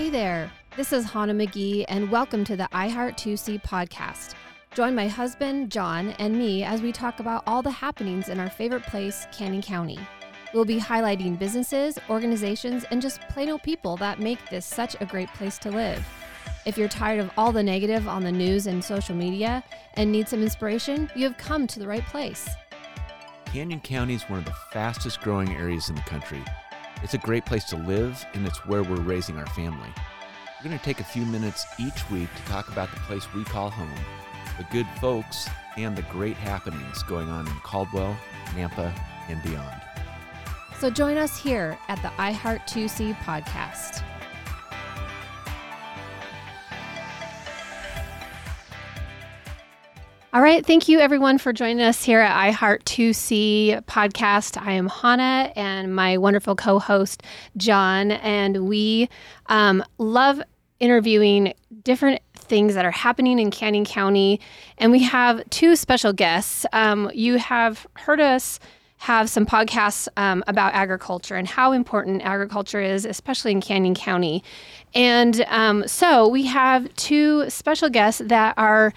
Hey there, this is Hannah McGee, and welcome to the iHeart 2C podcast. Join my husband, John, and me as we talk about all the happenings in our favorite place, Canyon County. We'll be highlighting businesses, organizations, and just plain old people that make this such a great place to live. If you're tired of all the negative on the news and social media and need some inspiration, you have come to the right place. Canyon County is one of the fastest growing areas in the country. It's a great place to live, and it's where we're raising our family. We're going to take a few minutes each week to talk about the place we call home, the good folks, and the great happenings going on in Caldwell, Nampa, and beyond. So join us here at the iHeart 2C podcast. All right. Thank you, everyone, for joining us here at iHeart 2C podcast. I am Hannah and my wonderful co host, John. And we um, love interviewing different things that are happening in Canyon County. And we have two special guests. Um, you have heard us have some podcasts um, about agriculture and how important agriculture is, especially in Canyon County. And um, so we have two special guests that are,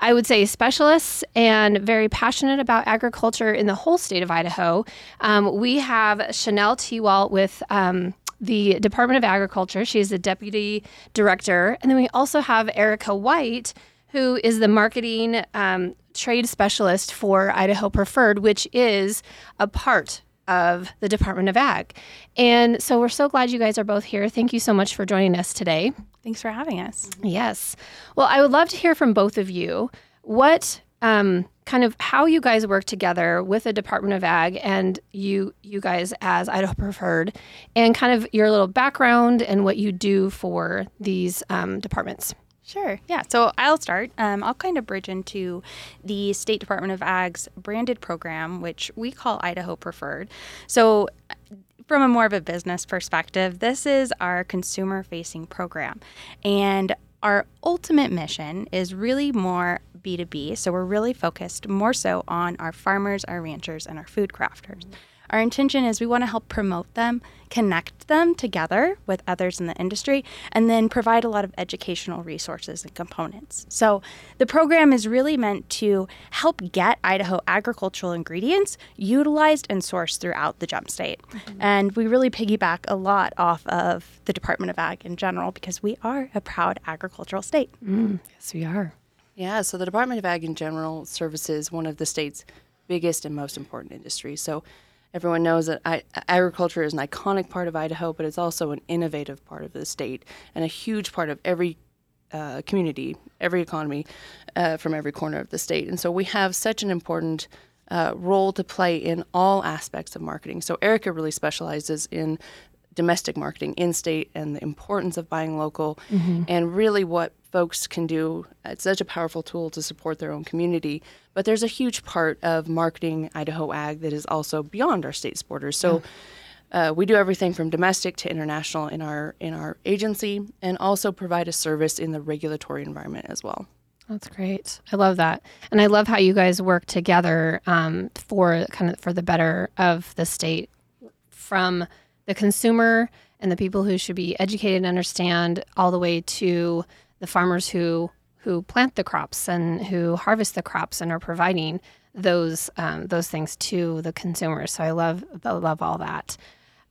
I would say, specialists and very passionate about agriculture in the whole state of Idaho. Um, we have Chanel Tewalt with um, the Department of Agriculture. She is the deputy director. And then we also have Erica White, who is the marketing um, trade specialist for Idaho Preferred, which is a part of the Department of Ag. And so we're so glad you guys are both here. Thank you so much for joining us today. Thanks for having us. Yes. Well, I would love to hear from both of you what um, kind of how you guys work together with the Department of Ag and you you guys as Idaho Preferred, and kind of your little background and what you do for these um, departments. Sure. Yeah. So I'll start. Um, I'll kind of bridge into the State Department of Ag's branded program, which we call Idaho Preferred. So from a more of a business perspective, this is our consumer facing program. And our ultimate mission is really more B2B. So we're really focused more so on our farmers, our ranchers, and our food crafters. Mm-hmm. Our intention is we want to help promote them, connect them together with others in the industry, and then provide a lot of educational resources and components. So the program is really meant to help get Idaho agricultural ingredients utilized and sourced throughout the gem state. Mm-hmm. And we really piggyback a lot off of the Department of Ag in general because we are a proud agricultural state. Mm, yes, we are. Yeah, so the Department of Ag in general services one of the state's biggest and most important industries. So everyone knows that I, agriculture is an iconic part of Idaho, but it's also an innovative part of the state and a huge part of every uh, community, every economy uh, from every corner of the state. And so we have such an important uh, role to play in all aspects of marketing. So Erica really specializes in domestic marketing in state and the importance of buying local mm-hmm. and really what folks can do. It's such a powerful tool to support their own community. But there's a huge part of marketing Idaho Ag that is also beyond our state's borders. So. Uh, we do everything from domestic to international in our in our agency, and also provide a service in the regulatory environment as well. That's great. I love that, and I love how you guys work together um, for kind of for the better of the state, from the consumer and the people who should be educated and understand, all the way to the farmers who who plant the crops and who harvest the crops and are providing those um, those things to the consumers. So I love I love all that.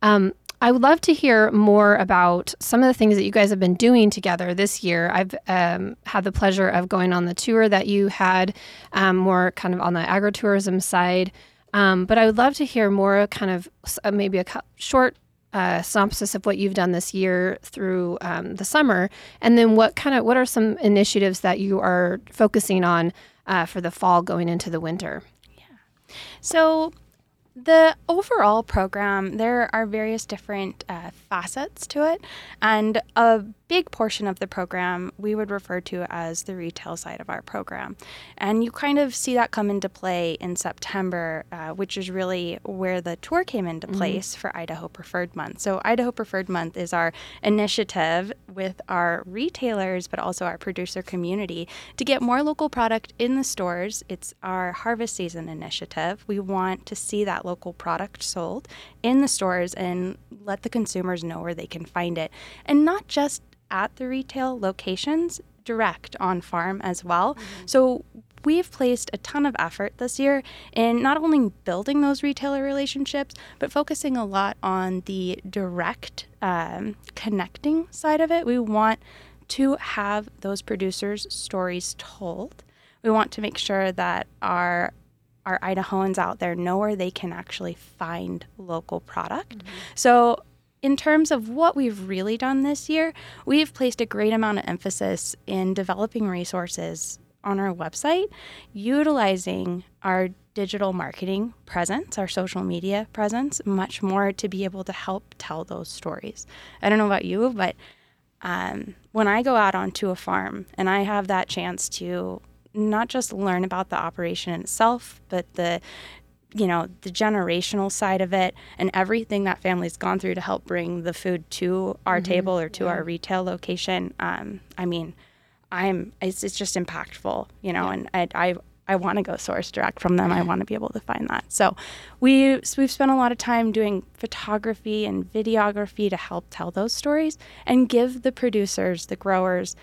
Um, I would love to hear more about some of the things that you guys have been doing together this year. I've um, had the pleasure of going on the tour that you had, um, more kind of on the agritourism side. Um, but I would love to hear more, kind of uh, maybe a short uh, synopsis of what you've done this year through um, the summer, and then what kind of what are some initiatives that you are focusing on uh, for the fall going into the winter? Yeah. So the overall program, there are various different uh, facets to it, and a big portion of the program we would refer to as the retail side of our program. And you kind of see that come into play in September, uh, which is really where the tour came into mm-hmm. place mm-hmm. for Idaho Preferred Month. So, Idaho Preferred Month is our initiative with our retailers, but also our producer community to get more local product in the stores. It's our harvest season initiative. We want to see that local product sold in the stores and let the consumers know where they can find it. And not just at the retail locations direct on farm as well. So we've placed a ton of effort this year in not only building those retailer relationships, but focusing a lot on the direct um, connecting side of it. We want to have those producers' stories told. We want to make sure that our our Idahoans out there know where they can actually find local product. So in terms of what we've really done this year, we've placed a great amount of emphasis in developing resources on our website, utilizing our digital marketing presence, our social media presence, much more to be able to help tell those stories. I don't know about you, but um, when I go out onto a farm and I have that chance to not just learn about the operation itself, but the you know the generational side of it and everything that family's gone through to help bring the food to our table or to our retail location um, i mean i'm it's, it's just impactful you know and i i, I want to go source direct from them. I want to be able to find that. So we so we've spent a lot of time doing photography and videography to help tell those stories and give the producers the growers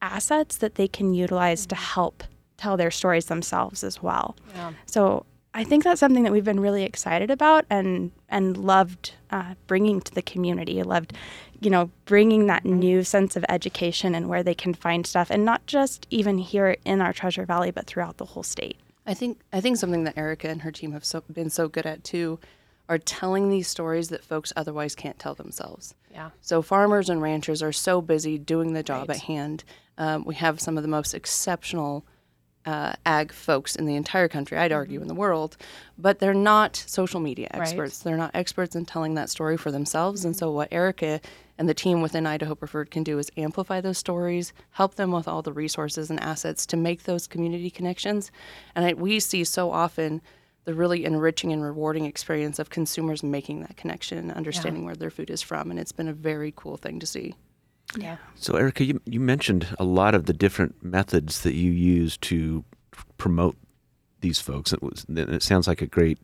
assets that they can utilize to help tell their stories themselves as well. Yeah. so I think that's something that we've been really excited about and and loved uh, bringing to the community. Loved, you know, bringing that new sense of education and where they can find stuff, and not just even here in our Treasure Valley, but throughout the whole state. I think I think something that Erica and her team have so, been so good at too are telling these stories that folks otherwise can't tell themselves. Yeah. So farmers and ranchers are so busy doing the job at hand. Um, we have some of the most exceptional uh, ag folks in the entire country, I'd argue, in the world, but they're not social media experts. They're not experts in telling that story for themselves. And so, what Erica and the team within Idaho Preferred can do is amplify those stories, help them with all the resources and assets to make those community connections. And I, we see so often the really enriching and rewarding experience of consumers making that connection and understanding where their food is from. And it's been a very cool thing to see. Yeah. So, Erica, you, you mentioned a lot of the different methods that you use to promote these folks. It, was, it sounds like a great,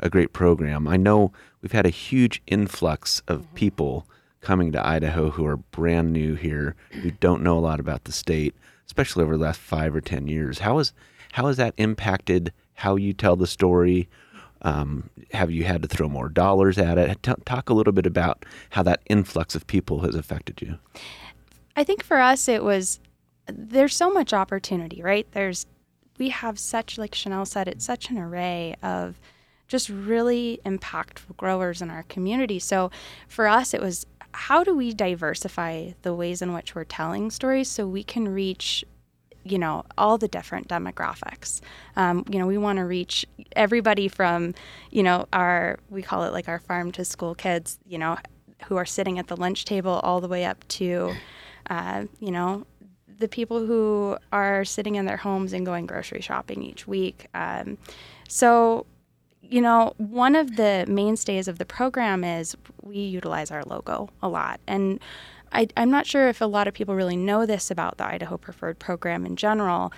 a great program. I know we've had a huge influx of mm-hmm. people coming to Idaho who are brand new here, who don't know a lot about the state, especially over the last five or ten years. How is how has that impacted how you tell the story? Um, have you had to throw more dollars at it? T- talk a little bit about how that influx of people has affected you. I think for us, it was there's so much opportunity, right? There's we have such, like Chanel said, it's such an array of just really impactful growers in our community. So for us, it was how do we diversify the ways in which we're telling stories so we can reach you know all the different demographics um, you know we want to reach everybody from you know our we call it like our farm to school kids you know who are sitting at the lunch table all the way up to uh, you know the people who are sitting in their homes and going grocery shopping each week um, so you know, one of the mainstays of the program is we utilize our logo a lot. And I, am not sure if a lot of people really know this about the Idaho Preferred program in general.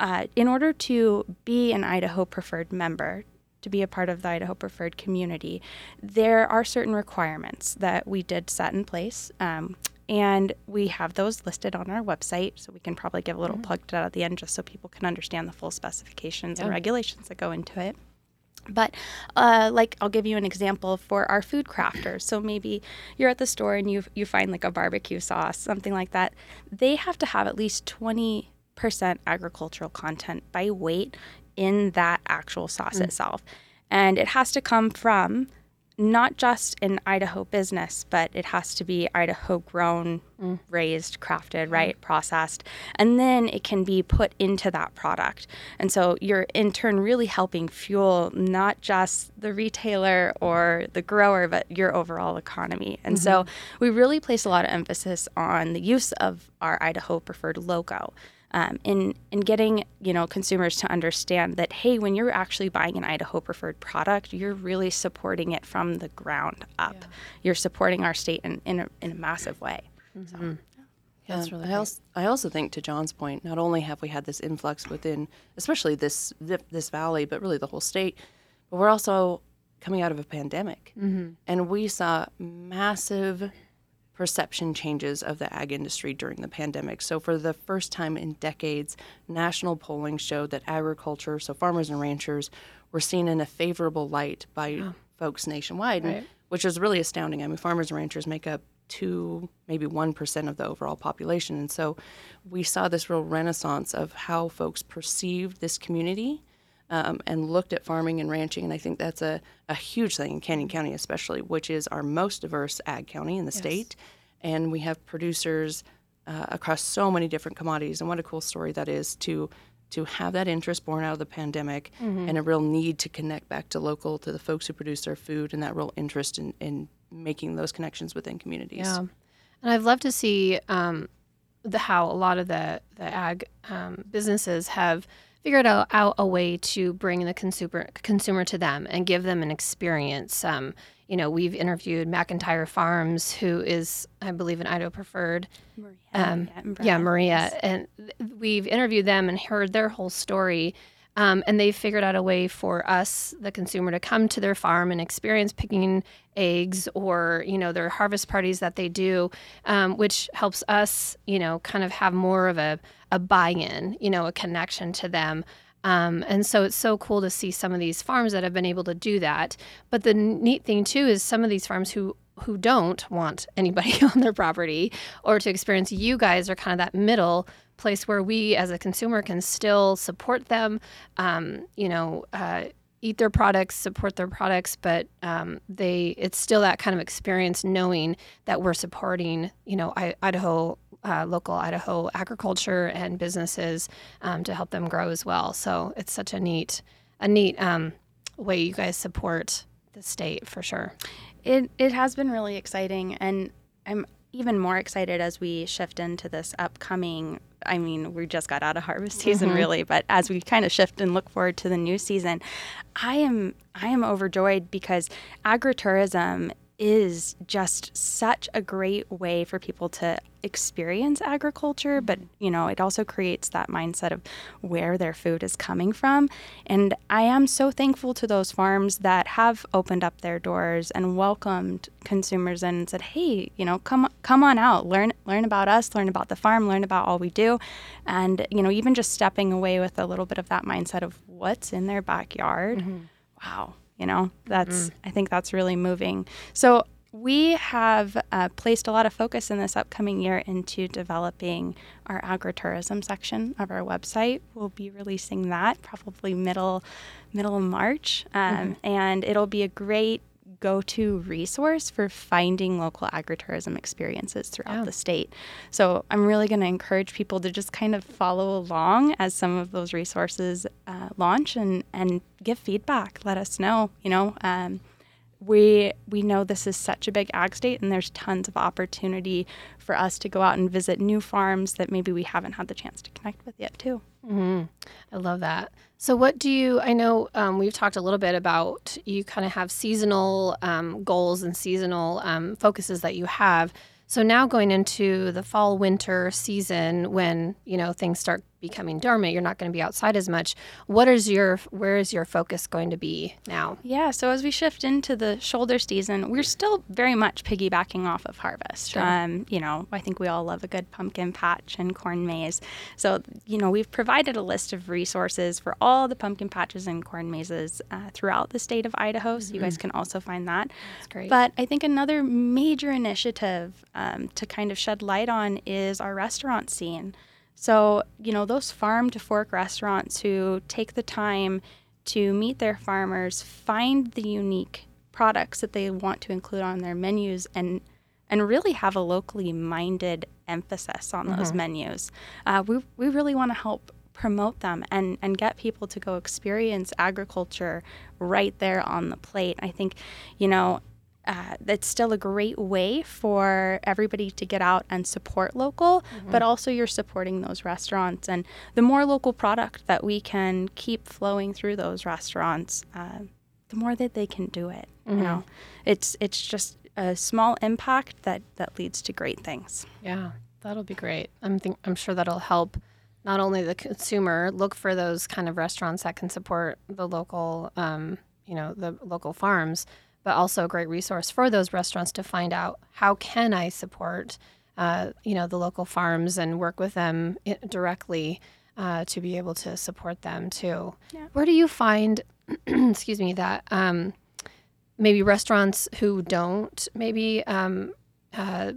Uh, in order to be an Idaho Preferred member, to be a part of the Idaho Preferred community, there are certain requirements that we did set in place. Um, and we have those listed on our website, so we can probably give a little plug to that at the end just so people can understand the full specifications and regulations that go into it. But uh, like I'll give you an example for our food crafters. So maybe you're at the store and you you find like a barbecue sauce, something like that. They have to have at least twenty percent agricultural content by weight in that actual sauce itself, and it has to come from not just an Idaho business, but it has to be Idaho grown, mm. raised, crafted, mm. right, processed, and then it can be put into that product. And so you're in turn really helping fuel not just the retailer or the grower, but your overall economy. And so mm-hmm. we really place a lot of emphasis on the use of our Idaho preferred logo um, in in getting you know consumers to understand that hey, when you're actually buying an Idaho preferred product, you're really supporting it from the ground up. You're supporting our state in in a, in a massive way. That's Um, really I also, I also think, to John's point, not only have we had this influx within, especially this this valley, but really the whole state, but we're also coming out of a pandemic, Mm-hmm. and we saw massive perception changes of the ag industry during the pandemic. So, for the first time in decades, national polling showed that agriculture, so farmers and ranchers, were seen in a favorable light by folks nationwide, and- Right. which is really astounding. I mean, farmers and ranchers make up two, maybe 1% of the overall population. And so we saw this real renaissance of how folks perceived this community um, and looked at farming and ranching. And I think that's a, a huge thing in Canyon County, especially, which is our most diverse ag county in the state. And we have producers uh, across so many different commodities. And what a cool story that is to to have that interest born out of the pandemic and a real need to connect back to local, to the folks who produce their food, and that real interest in, in making those connections within communities. Yeah, and I've loved to see um, the how a lot of the the ag um, businesses have figured out, out a way to bring the consumer consumer to them and give them an experience. Um, you know, we've interviewed McIntyre Farms, who is, I believe, an Idaho preferred. Maria, Um, yeah, Maria, and we've interviewed them and heard their whole story. Um, and they've figured out a way for us, the consumer, to come to their farm and experience picking eggs or you know their harvest parties that they do, um, which helps us, you know, kind of have more of a, a buy-in, you know, a connection to them. Um, and so it's so cool to see some of these farms that have been able to do that. But the neat thing too is some of these farms who who don't want anybody on their property or to experience you guys are kind of that middle place where we as a consumer can still support them um, you know uh, eat their products support their products but um, they it's still that kind of experience knowing that we're supporting you know I, idaho uh, local idaho agriculture and businesses um, to help them grow as well. So it's such a neat a neat um, way you guys support the state for sure. It it has been really exciting, and I'm even more excited as we shift into this upcoming. I mean, we just got out of harvest mm-hmm. season, really, but as we kind of shift and look forward to the new season, I am I am overjoyed because agritourism is just such a great way for people to experience agriculture but mm-hmm. you know it also creates that mindset of where their food is coming from. And i am so thankful to those farms that have opened up their doors and welcomed consumers and said hey you know come come on out. Learn learn about us learn about the farm learn about all we do. And you know even just stepping away with a little bit of that mindset of what's in their backyard. Mm-hmm. Wow you know? That's i think that's really moving. So we have uh, placed a lot of focus in this upcoming year into developing our agritourism section of our website. We'll be releasing that probably middle middle of march um, and it'll be a great go-to resource for finding local agritourism experiences throughout Yeah. the state. So i'm really going to encourage people to just kind of follow along as some of those resources uh, launch and and give feedback let us know you know um, we we know this is such a big ag state and there's tons of opportunity for us to go out and visit new farms that maybe we haven't had the chance to connect with yet too hmm I love that. So, what do you? I know um, we've talked a little bit about you kind of have seasonal um, goals and seasonal um, focuses that you have. So now going into the fall winter season, when you know things start becoming dormant, you're not going to be outside as much. What is your? Where is your focus going to be now? Yeah, so as we shift into the shoulder season, we're still very much piggybacking off of harvest. Sure. Um, you know, I think we all love a good pumpkin patch and corn maze. So, you know, we've provided a list of resources for all the pumpkin patches and corn mazes uh, throughout the state of Idaho. So you guys can also find that. That's great. But I think another major initiative um, to kind of shed light on is our restaurant scene. So, you know, those farm to fork restaurants who take the time to meet their farmers, find the unique products that they want to include on their menus, and and really have a locally minded emphasis on those menus. Uh, we, we really want to help promote them and, and get people to go experience agriculture right there on the plate. I think, you know, uh, that's still a great way for everybody to get out and support local, but also you're supporting those restaurants. And the more local product that we can keep flowing through those restaurants, uh, the more that they can do it. You know, it's it's just a small impact that that leads to great things. Yeah, that'll be great. I'm think I'm sure that'll help not only the consumer look for those kind of restaurants that can support the local, um, you know, the local farms, but also a great resource for those restaurants to find out how can I support, uh, you know, the local farms and work with them directly uh, to be able to support them too. Yeah. Where do you find, excuse me, that um, maybe restaurants who don't maybe um, uh,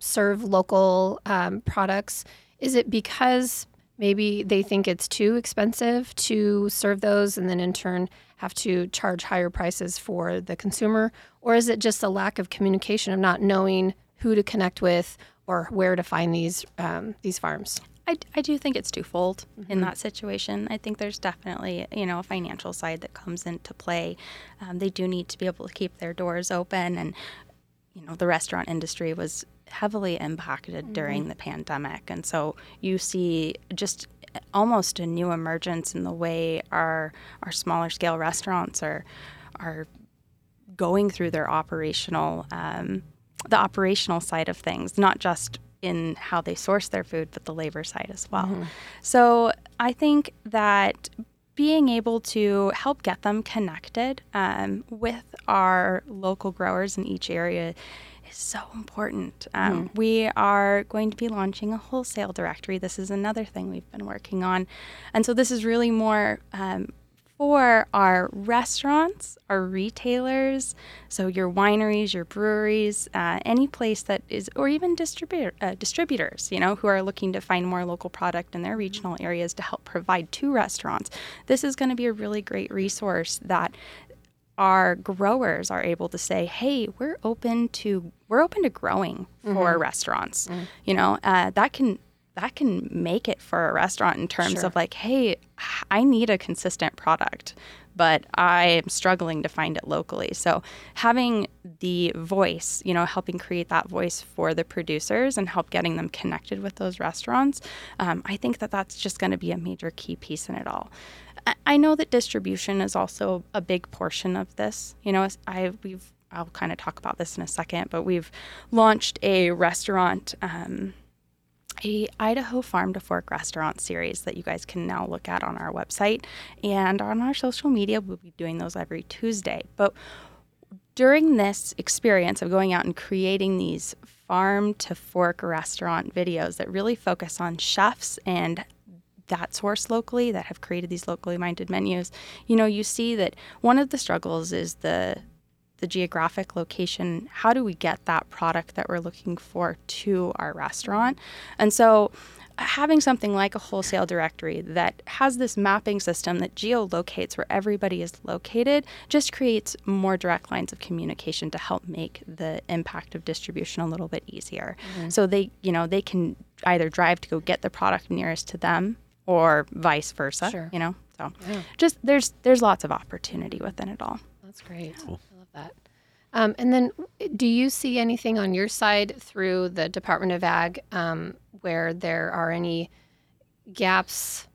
serve local um, products? Is it because maybe they think it's too expensive to serve those and then in turn have to charge higher prices for the consumer? Or is it just a lack of communication of not knowing who to connect with or where to find these um, these farms? I, I do think it's twofold in that situation. I think there's definitely you know a financial side that comes into play. Um, they do need to be able to keep their doors open, and you know the restaurant industry was heavily impacted during the pandemic, and so you see just almost a new emergence in the way our our smaller scale restaurants are are going through their operational um, the operational side of things, not just in how they source their food, but the labor side as well. So I think that being able to help get them connected um, with our local growers in each area is so important. Um, We are going to be launching a wholesale directory. This is another thing we've been working on. And so this is really more um, for our restaurants, our retailers, so your wineries, your breweries, uh, any place that is, or even uh, distributors, you know, who are looking to find more local product in their regional areas to help provide to restaurants. This is going to be a really great resource that our growers are able to say, "Hey, we're open to we're open to growing for restaurants." You know, uh, that can that can make it for a restaurant in terms Sure. of like, "Hey, I need a consistent product, but I am struggling to find it locally." So having the voice, you know, helping create that voice for the producers and help getting them connected with those restaurants, um, I think that that's just going to be a major key piece in it all. I- know that distribution is also a big portion of this. You know, I we've I'll kind of talk about this in a second, but we've launched a restaurant, um, a Idaho Farm to Fork restaurant series that you guys can now look at on our website and on our social media. We'll be doing those every Tuesday. But during this experience of going out and creating these farm to fork restaurant videos that really focus on chefs and that source locally that have created these locally minded menus, you know, you see that one of the struggles is the the geographic location. How do we get that product that we're looking for to our restaurant? And so having something like a wholesale directory that has this mapping system that geolocates where everybody is located just creates more direct lines of communication to help make the impact of distribution a little bit easier. Mm-hmm. So they, you know, they can either drive to go get the product nearest to them or vice versa, Sure. you know. So Yeah. just there's there's lots of opportunity within it all. That's great. I love that. Um, and then, do you see anything on your side through the Department of Ag um, where there are any gaps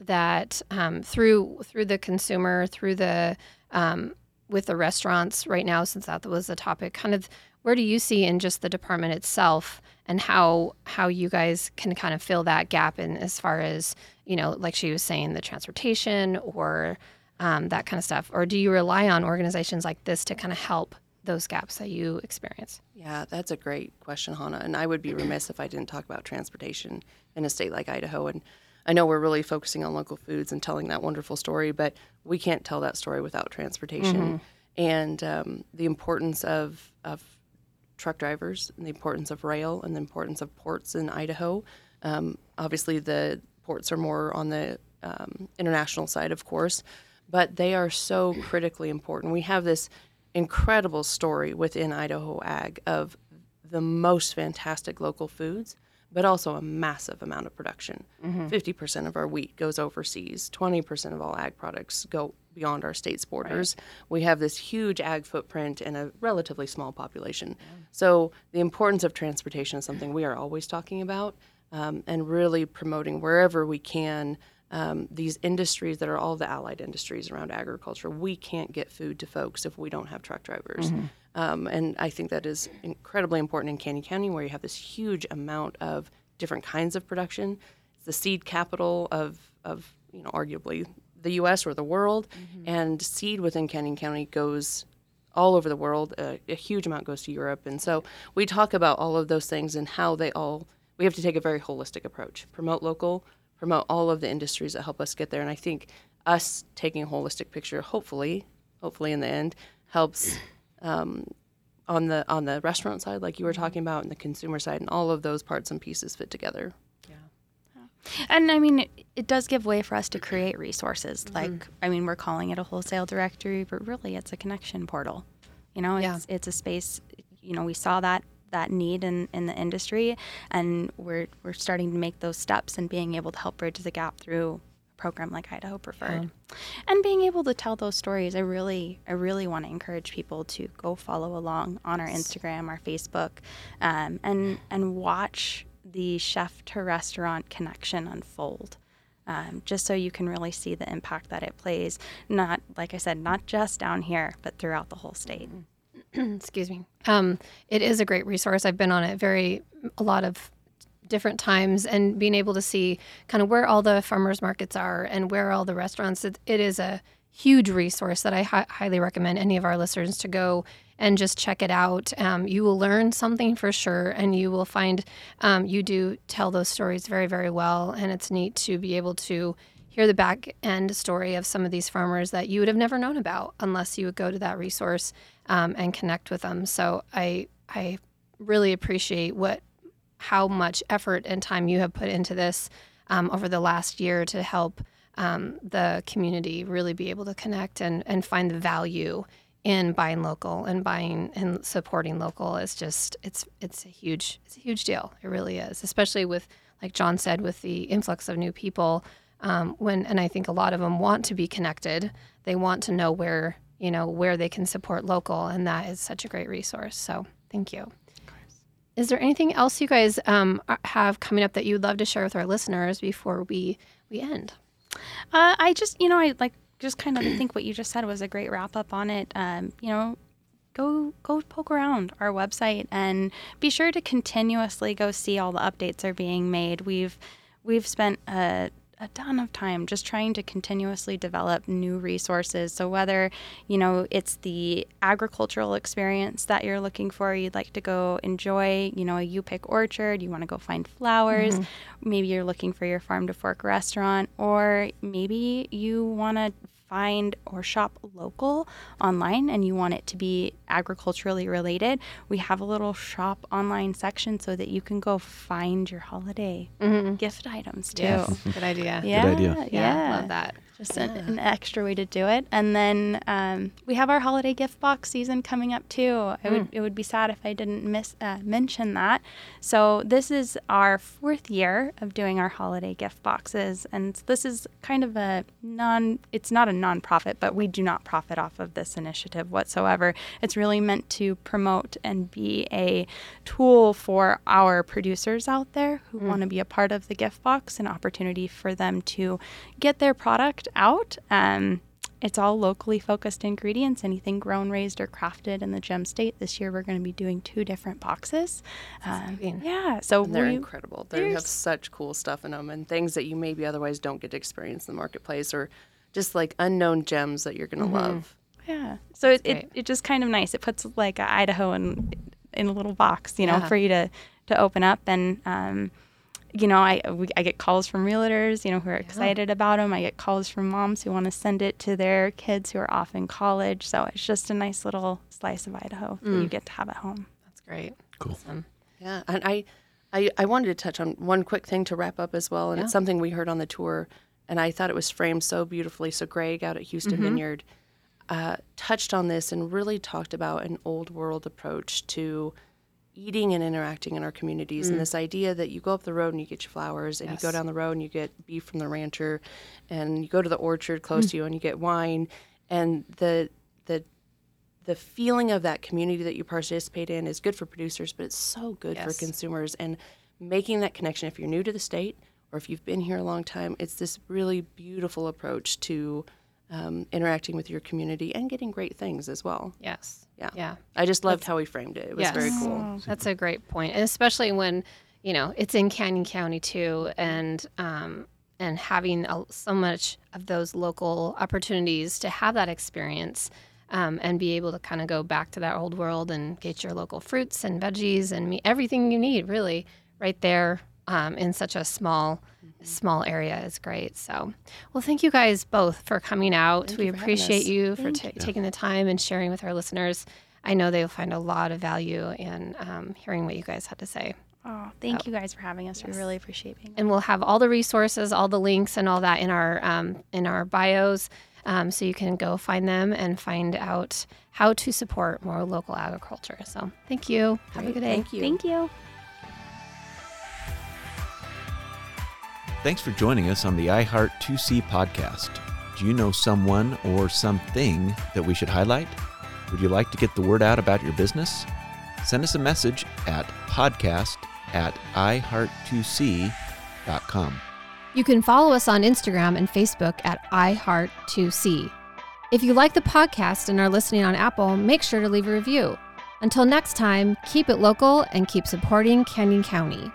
that um, through through the consumer, through the um, with the restaurants right now, since that was the topic, kind of where do you see in just the department itself and how how you guys can kind of fill that gap in as far as you know, like she was saying, the transportation or um, that kind of stuff? Or do you rely on organizations like this to kind of help those gaps that you experience? Yeah, that's a great question, Hannah. And I would be remiss if I didn't talk about transportation in a state like Idaho. And I know we're really focusing on local foods and telling that wonderful story, but we can't tell that story without transportation. And um, the importance of, of truck drivers and the importance of rail and the importance of ports in Idaho. Um, obviously, the ports are more on the um, international side, of course, but they are so critically important. We have this incredible story within Idaho Ag of the most fantastic local foods, but also a massive amount of production. 50% of our wheat goes overseas, 20% of all ag products go beyond our state's borders. We have this huge ag footprint and a relatively small population. So, the importance of transportation is something we are always talking about um, and really promoting wherever we can. Um, these industries that are all the allied industries around agriculture, we can't get food to folks if we don't have truck drivers. Um, and I think that is incredibly important in Canyon County, where you have this huge amount of different kinds of production. It's the seed capital of, of you know, arguably the U.S. or the world, and seed within Canyon County goes all over the world. Uh, a huge amount goes to Europe, and so we talk about all of those things and how they all. We have to take a very holistic approach. Promote local, promote all of the industries that help us get there, and I think us taking a holistic picture, hopefully, hopefully in the end, helps um, on the on the restaurant side, like you were talking about, and the consumer side, and all of those parts and pieces fit together. Yeah. And I mean, it, it does give way for us to create resources. Like, I mean, we're calling it a wholesale directory, but really, it's a connection portal. You know, Yeah. it's it's a space. You know, we saw that that need in, in the industry, and we're we're starting to make those steps and being able to help bridge the gap through a program like Idaho Preferred, and being able to tell those stories. I really I really want to encourage people to go follow along on our Instagram, our Facebook, um, and and watch the chef to restaurant connection unfold. Um, just so you can really see the impact that it plays, not like I said, not just down here, but throughout the whole state. excuse me. Um, it is a great resource. I've been on it very a lot of different times, and being able to see kind of where all the farmers markets are and where all the restaurants. It, it is a huge resource that I hi- highly recommend any of our listeners to go and just check it out. Um, you will learn something for sure, and you will find um, you do tell those stories very, very well, and it's neat to be able to hear the back end story of some of these farmers that you would have never known about unless you would go to that resource um, and connect with them. So I I really appreciate what how much effort and time you have put into this um, over the last year to help um, the community really be able to connect and, and find the value in buying local and buying and supporting local is just it's it's a huge it's a huge deal it really is especially with like John said with the influx of new people um, when and I think a lot of them want to be connected they want to know where you know where they can support local and that is such a great resource so thank you is there anything else you guys um, have coming up that you'd love to share with our listeners before we we end? Uh, I just, you know, I like just kind of think what you just said was a great wrap up on it. Um, you know, go go poke around our website and be sure to continuously go see all the updates are being made. We've we've spent a a ton of time just trying to continuously develop new resources. So whether, you know, it's the agricultural experience that you're looking for, you'd like to go enjoy, you know, a you pick orchard, you want to go find flowers, mm-hmm. maybe you're looking for your farm to fork restaurant, or maybe you want to find or shop local online and you want it to be agriculturally related, we have a little shop online section so that you can go find your holiday gift items too. good idea. Yeah, idea. Yeah, love that. Just an, an extra way to do it. And then um, we have our holiday gift box season coming up too. I would it would be sad if I didn't miss uh, mention that. So this is our fourth year of doing our holiday gift boxes, and this is kind of a non. It's not a nonprofit, but we do not profit off of this initiative whatsoever. It's really meant to promote and be a tool for our producers out there who want to be a part of the gift box, an opportunity for them to get their product out. Um, it's all locally focused ingredients, anything grown, raised, or crafted in the gem state. This year, we're going to be doing two different boxes. Um, yeah, so And they're we, incredible. They have such cool stuff in them and things that you maybe otherwise don't get to experience in the marketplace or just like unknown gems that you're going to love. Yeah. So it, great. it, it's just kind of nice. It puts like a Idaho in in a little box, you know, Yeah. for you to to open up and um, you know, I we, I get calls from realtors, you know, who are excited about them. I get calls from moms who want to send it to their kids who are off in college. So it's just a nice little slice of Idaho that you get to have at home. That's great. Cool. Awesome. Yeah, and I, I, I wanted to touch on one quick thing to wrap up as well, and Yeah. it's something we heard on the tour, and I thought it was framed so beautifully. So Greg out at Huston mm-hmm. Vineyard uh, touched on this and really talked about an old world approach to eating and interacting in our communities, and mm. this idea that you go up the road and you get your flowers, and you go down the road and you get beef from the rancher, and you go to the orchard close mm. to you and you get wine, and the the the feeling of that community that you participate in is good for producers, but it's so good for consumers. And making that connection, if you're new to the state or if you've been here a long time, it's this really beautiful approach to um, interacting with your community and getting great things as well. Yes. Yeah. Yeah. I just loved how he framed it. It was very Yes. cool. That's a great point, and especially when you know it's in Canyon County too, and um, and having a, so much of those local opportunities to have that experience. um, and be able to kind of go back to that old world and get your local fruits and veggies and meat, everything you need really right there um, in such a small small area is great. So, well, thank you guys both for coming out. Thank we you appreciate you for Thank ta you. taking the time and sharing with our listeners. I know they'll find a lot of value in um, hearing what you guys had to say. Oh, thank you guys for having us. We Yes. really appreciate being. And we'll have all the resources, all the links, and all that in our um, in our bios, um, so you can go find them and find out how to support more local agriculture. So, thank you. Have a good day. Thank you. Thank you. Thanks for joining us on the iHeart 2C podcast. Do you know someone or something that we should highlight? Would you like to get the word out about your business? Send us a message at podcast at iheart2c.com. You can follow us on Instagram and Facebook at iHeart2C. If you like the podcast and are listening on Apple, make sure to leave a review. Until next time, keep it local and keep supporting Canyon County.